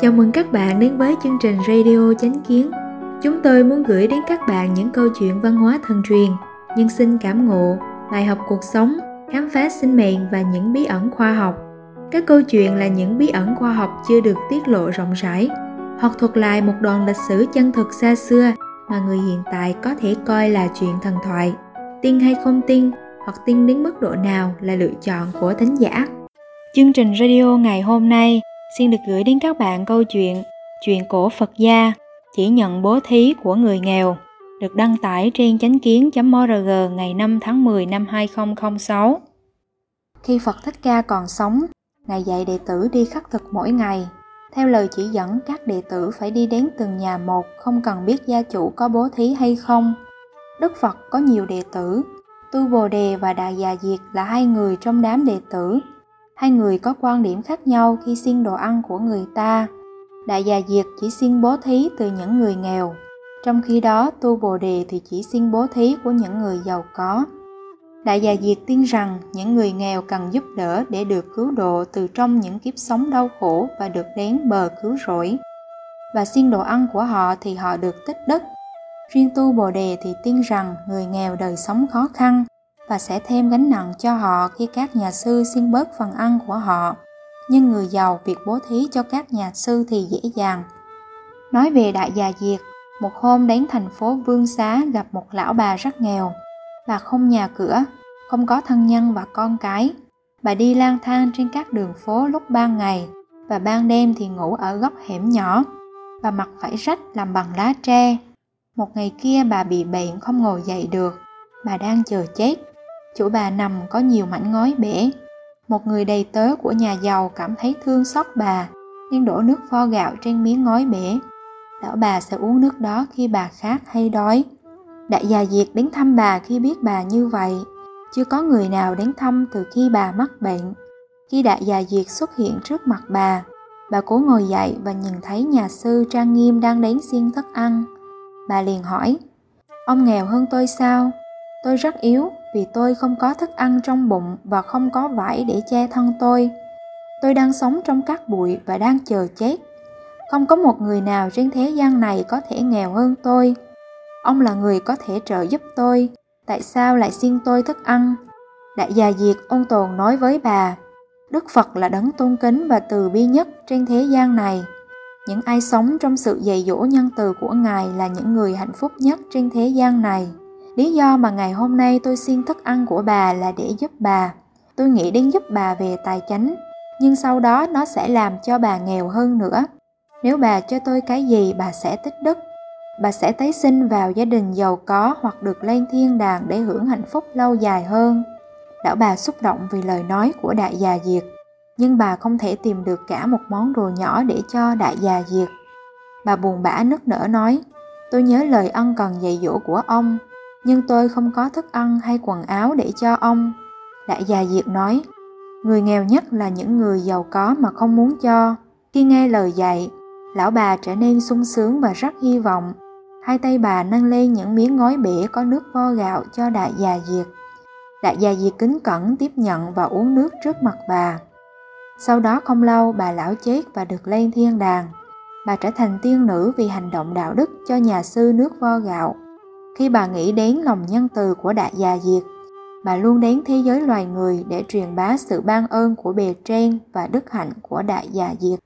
Chào mừng các bạn đến với chương trình Radio Chánh Kiến. Chúng tôi muốn gửi đến các bạn những câu chuyện văn hóa thần truyền, nhân sinh cảm ngộ, bài học cuộc sống, khám phá sinh mệnh và những bí ẩn khoa học. Các câu chuyện là những bí ẩn khoa học chưa được tiết lộ rộng rãi, hoặc thuật lại một đoạn lịch sử chân thực xa xưa mà người hiện tại có thể coi là chuyện thần thoại. Tin hay không tin, hoặc tin đến mức độ nào là lựa chọn của thính giả. Chương trình radio ngày hôm nay xin được gửi đến các bạn câu chuyện Chuyện cổ Phật gia chỉ nhận bố thí của người nghèo được đăng tải trên chánh kiến.org ngày 5 tháng 10 năm 2006. Khi Phật Thích Ca còn sống, Ngài dạy đệ tử đi khắc thực mỗi ngày. Theo lời chỉ dẫn, các đệ tử phải đi đến từng nhà một, không cần biết gia chủ có bố thí hay không. Đức Phật có nhiều đệ tử, Tu Bồ Đề và Đại Già Diệt là hai người trong đám đệ tử. Hai người có quan điểm khác nhau khi xin đồ ăn của người ta. Đại Già Diệt chỉ xin bố thí từ những người nghèo, trong khi đó Tu Bồ Đề thì chỉ xin bố thí của những người giàu có. Đại Già Diệt tin rằng những người nghèo cần giúp đỡ để được cứu độ từ trong những kiếp sống đau khổ và được đến bờ cứu rỗi. Và xin đồ ăn của họ thì họ được tích đức Riêng tu Bồ Đề thì tin rằng người nghèo đời sống khó khăn và sẽ thêm gánh nặng cho họ khi các nhà sư xin bớt phần ăn của họ. Nhưng người giàu việc bố thí cho các nhà sư thì dễ dàng. Nói về đại già diệt, một hôm đến thành phố Vương Xá gặp một lão bà rất nghèo. Bà không nhà cửa, không có thân nhân và con cái. Bà đi lang thang trên các đường phố lúc ban ngày và ban đêm thì ngủ ở góc hẻm nhỏ. Bà mặc vải rách làm bằng lá tre, một ngày kia bà bị bệnh không ngồi dậy được, bà đang chờ chết. Chỗ bà nằm có nhiều mảnh ngói bể. Một người đầy tớ của nhà giàu cảm thấy thương xót bà, nên đổ nước vo gạo trên miếng ngói bể. Lão bà sẽ uống nước đó khi bà khát hay đói. Đại già Diệt đến thăm bà khi biết bà như vậy. Chưa có người nào đến thăm từ khi bà mắc bệnh. Khi đại già Diệt xuất hiện trước mặt bà, bà cố ngồi dậy và nhìn thấy nhà sư trang nghiêm đang đến xin thức ăn Bà liền hỏi, ông nghèo hơn tôi sao? Tôi rất yếu vì tôi không có thức ăn trong bụng và không có vải để che thân tôi. Tôi đang sống trong các bụi và đang chờ chết. Không có một người nào trên thế gian này có thể nghèo hơn tôi. Ông là người có thể trợ giúp tôi. Tại sao lại xin tôi thức ăn? Đại già Diệt ông Tồn nói với bà, Đức Phật là đấng tôn kính và từ bi nhất trên thế gian này. Những ai sống trong sự dạy dỗ nhân từ của Ngài là những người hạnh phúc nhất trên thế gian này. Lý do mà ngày hôm nay tôi xin thức ăn của bà là để giúp bà. Tôi nghĩ đến giúp bà về tài chánh, nhưng sau đó nó sẽ làm cho bà nghèo hơn nữa. Nếu bà cho tôi cái gì bà sẽ tích đức. Bà sẽ tái sinh vào gia đình giàu có hoặc được lên thiên đàng để hưởng hạnh phúc lâu dài hơn. Lão bà xúc động vì lời nói của đại già Diệt nhưng bà không thể tìm được cả một món đồ nhỏ để cho đại già diệt. Bà buồn bã nức nở nói, tôi nhớ lời ân cần dạy dỗ của ông, nhưng tôi không có thức ăn hay quần áo để cho ông. Đại già diệt nói, người nghèo nhất là những người giàu có mà không muốn cho. Khi nghe lời dạy, lão bà trở nên sung sướng và rất hy vọng. Hai tay bà nâng lên những miếng ngói bể có nước vo gạo cho đại già diệt. Đại già diệt kính cẩn tiếp nhận và uống nước trước mặt bà. Sau đó không lâu bà lão chết và được lên thiên đàng. Bà trở thành tiên nữ vì hành động đạo đức cho nhà sư nước vo gạo. Khi bà nghĩ đến lòng nhân từ của đại già diệt, bà luôn đến thế giới loài người để truyền bá sự ban ơn của bề trên và đức hạnh của đại già diệt.